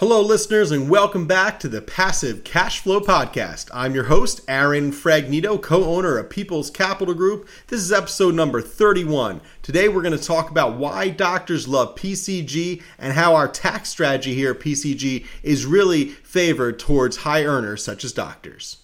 Hello, listeners, and welcome back to the Passive Cash Flow Podcast. I'm your host, Aaron Fragnito, co owner of People's Capital Group. This is episode number 31. Today, we're going to talk about why doctors love PCG and how our tax strategy here at PCG is really favored towards high earners such as doctors.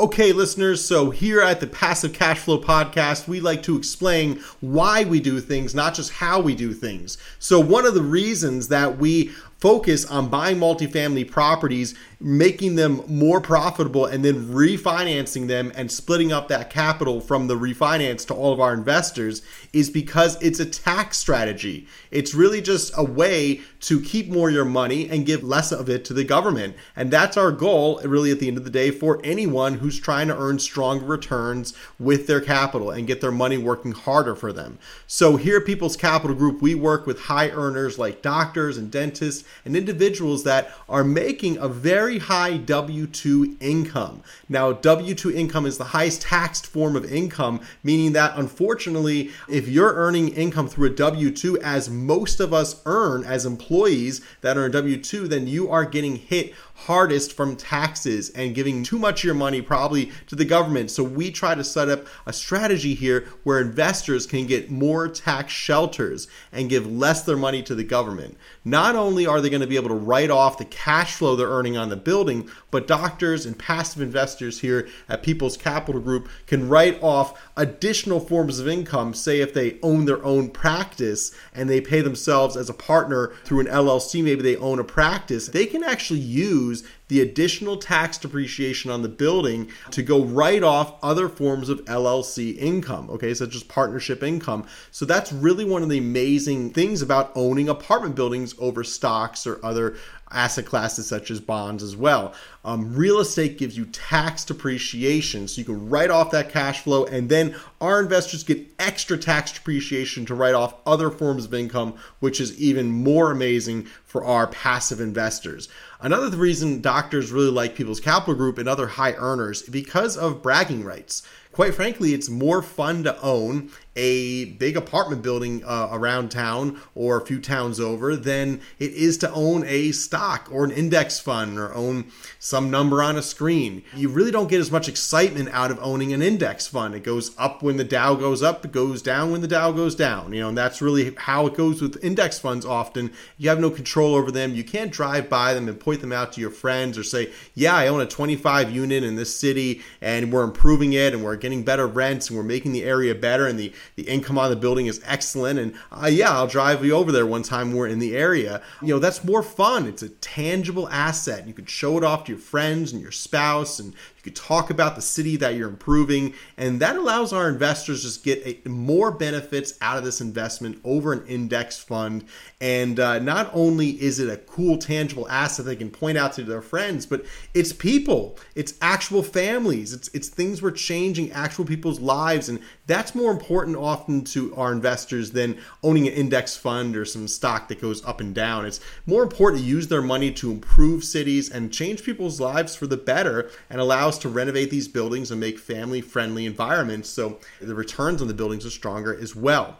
Okay, listeners, so here at the Passive Cash Flow Podcast, we like to explain why we do things, not just how we do things. So, one of the reasons that we focus on buying multifamily properties, making them more profitable, and then refinancing them and splitting up that capital from the refinance to all of our investors is because it's a tax strategy. It's really just a way to keep more of your money and give less of it to the government. And that's our goal, really, at the end of the day, for anyone who's trying to earn stronger returns with their capital and get their money working harder for them. So, here at People's Capital Group, we work with high earners like doctors and dentists and individuals that are making a very high W 2 income. Now, W 2 income is the highest taxed form of income, meaning that unfortunately, if you're earning income through a W 2, as most of us earn as employees that are in W 2, then you are getting hit hardest from taxes and giving too much of your money probably to the government. So we try to set up a strategy here where investors can get more tax shelters and give less their money to the government. Not only are they going to be able to write off the cash flow they're earning on the building, but doctors and passive investors here at People's Capital Group can write off additional forms of income, say if they own their own practice and they pay themselves as a partner through an LLC, maybe they own a practice, they can actually use the additional tax depreciation on the building to go write off other forms of LLC income, okay, such as partnership income. So that's really one of the amazing things about owning apartment buildings over stocks or other asset classes such as bonds as well. Um, real estate gives you tax depreciation, so you can write off that cash flow, and then our investors get extra tax depreciation to write off other forms of income, which is even more amazing for our passive investors. Another reason doctors really like People's Capital Group and other high earners because of bragging rights. Quite frankly, it's more fun to own a big apartment building uh, around town or a few towns over than it is to own a stock or an index fund or own some number on a screen. You really don't get as much excitement out of owning an index fund. It goes up when the Dow goes up, it goes down when the Dow goes down. You know, and that's really how it goes with index funds often. You have no control over them. You can't drive by them and point them out to your friends or say, "Yeah, I own a 25 unit in this city and we're improving it and we're getting better rents and we're making the area better and the the income on the building is excellent. And uh, yeah, I'll drive you over there one time we're in the area. You know, that's more fun. It's a tangible asset. You can show it off to your friends and your spouse and you talk about the city that you're improving, and that allows our investors just get a, more benefits out of this investment over an index fund. And uh, not only is it a cool, tangible asset they can point out to their friends, but it's people, it's actual families, it's it's things we're changing actual people's lives, and that's more important often to our investors than owning an index fund or some stock that goes up and down. It's more important to use their money to improve cities and change people's lives for the better and allow us to renovate these buildings and make family friendly environments so the returns on the buildings are stronger as well.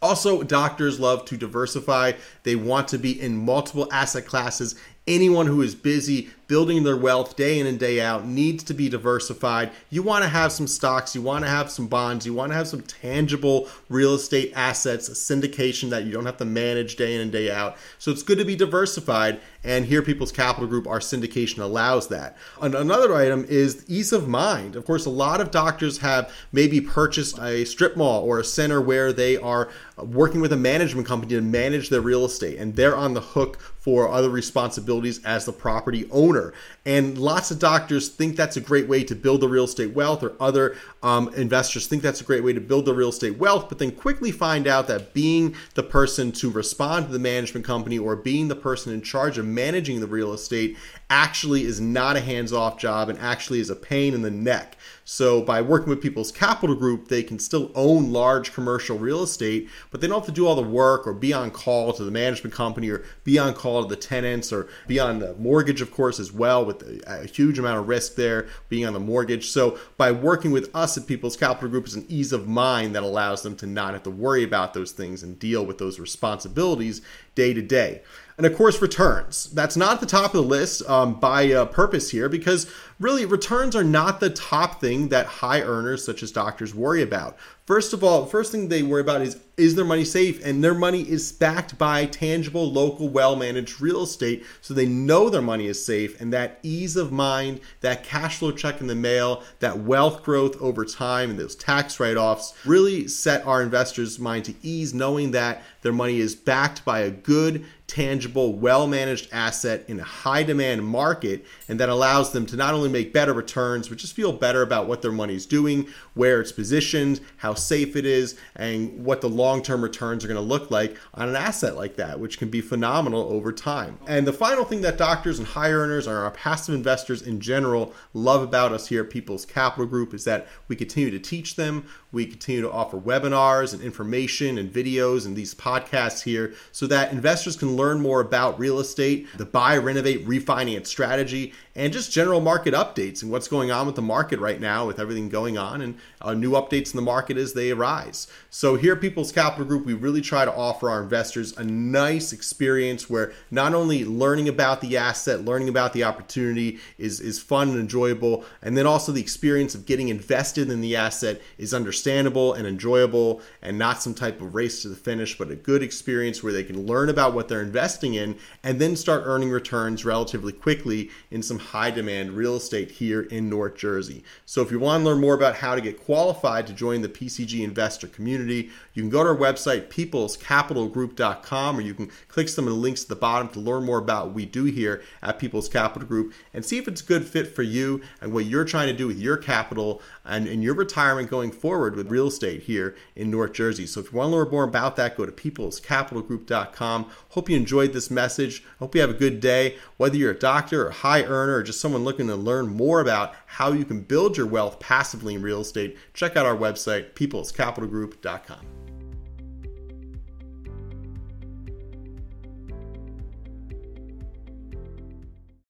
Also, doctors love to diversify. They want to be in multiple asset classes. Anyone who is busy building their wealth day in and day out needs to be diversified. You want to have some stocks, you want to have some bonds, you want to have some tangible real estate assets, syndication that you don't have to manage day in and day out. So it's good to be diversified. And here, People's Capital Group, our syndication allows that. And another item is ease of mind. Of course, a lot of doctors have maybe purchased a strip mall or a center where they are working with a management company to manage their real estate, and they're on the hook for other responsibilities as the property owner. And lots of doctors think that's a great way to build the real estate wealth, or other um, investors think that's a great way to build the real estate wealth, but then quickly find out that being the person to respond to the management company or being the person in charge of managing the real estate actually is not a hands off job and actually is a pain in the neck. So by working with People's Capital Group, they can still own large commercial real estate, but they don't have to do all the work or be on call to the management company or be on call to the tenants or be on the mortgage, of course, as well, with a, huge amount of risk there being on the mortgage. So by working with us at People's Capital Group is an ease of mind that allows them to not have to worry about those things and deal with those responsibilities day to day. And of course, returns. That's not the top of the list um, by uh, purpose here because really returns are not the top thing that high earners such as doctors worry about. First of all, first thing they worry about is is their money safe? And their money is backed by tangible, local, well managed real estate. So they know their money is safe. And that ease of mind, that cash flow check in the mail, that wealth growth over time, and those tax write offs really set our investors' mind to ease, knowing that their money is backed by a good, tangible, well managed asset in a high demand market. And that allows them to not only make better returns, but just feel better about what their money is doing, where it's positioned, how safe it is, and what the long term returns are going to look like on an asset like that, which can be phenomenal over time. And the final thing that doctors and high earners and our passive investors in general love about us here at People's Capital Group is that we continue to teach them, we continue to offer webinars and information and videos and these podcasts here so that investors can learn more about real estate, the buy, renovate, refinance strategy, and just general market updates and what's going on with the market right now with everything going on and uh, new updates in the market as they arise. So, here at People's Capital Group, we really try to offer our investors a nice experience where not only learning about the asset, learning about the opportunity is, is fun and enjoyable, and then also the experience of getting invested in the asset is understandable and enjoyable and not some type of race to the finish, but a good experience where they can learn about what they're investing in and then start earning returns relatively quickly in some high demand real estate here in North Jersey. So if you want to learn more about how to get qualified to join the PCG investor community, you can go to our website, peoplescapitalgroup.com, or you can click some of the links at the bottom to learn more about what we do here at People's Capital Group and see if it's a good fit for you and what you're trying to do with your capital and, and your retirement going forward with real estate here in North Jersey. So if you want to learn more about that, go to peoplescapitalgroup.com. Hope you enjoyed this message. Hope you have a good day. Whether you're a doctor or a high earner or just someone looking to learn more about how you can build your wealth passively in real estate, check out our website, peoplescapitalgroup.com.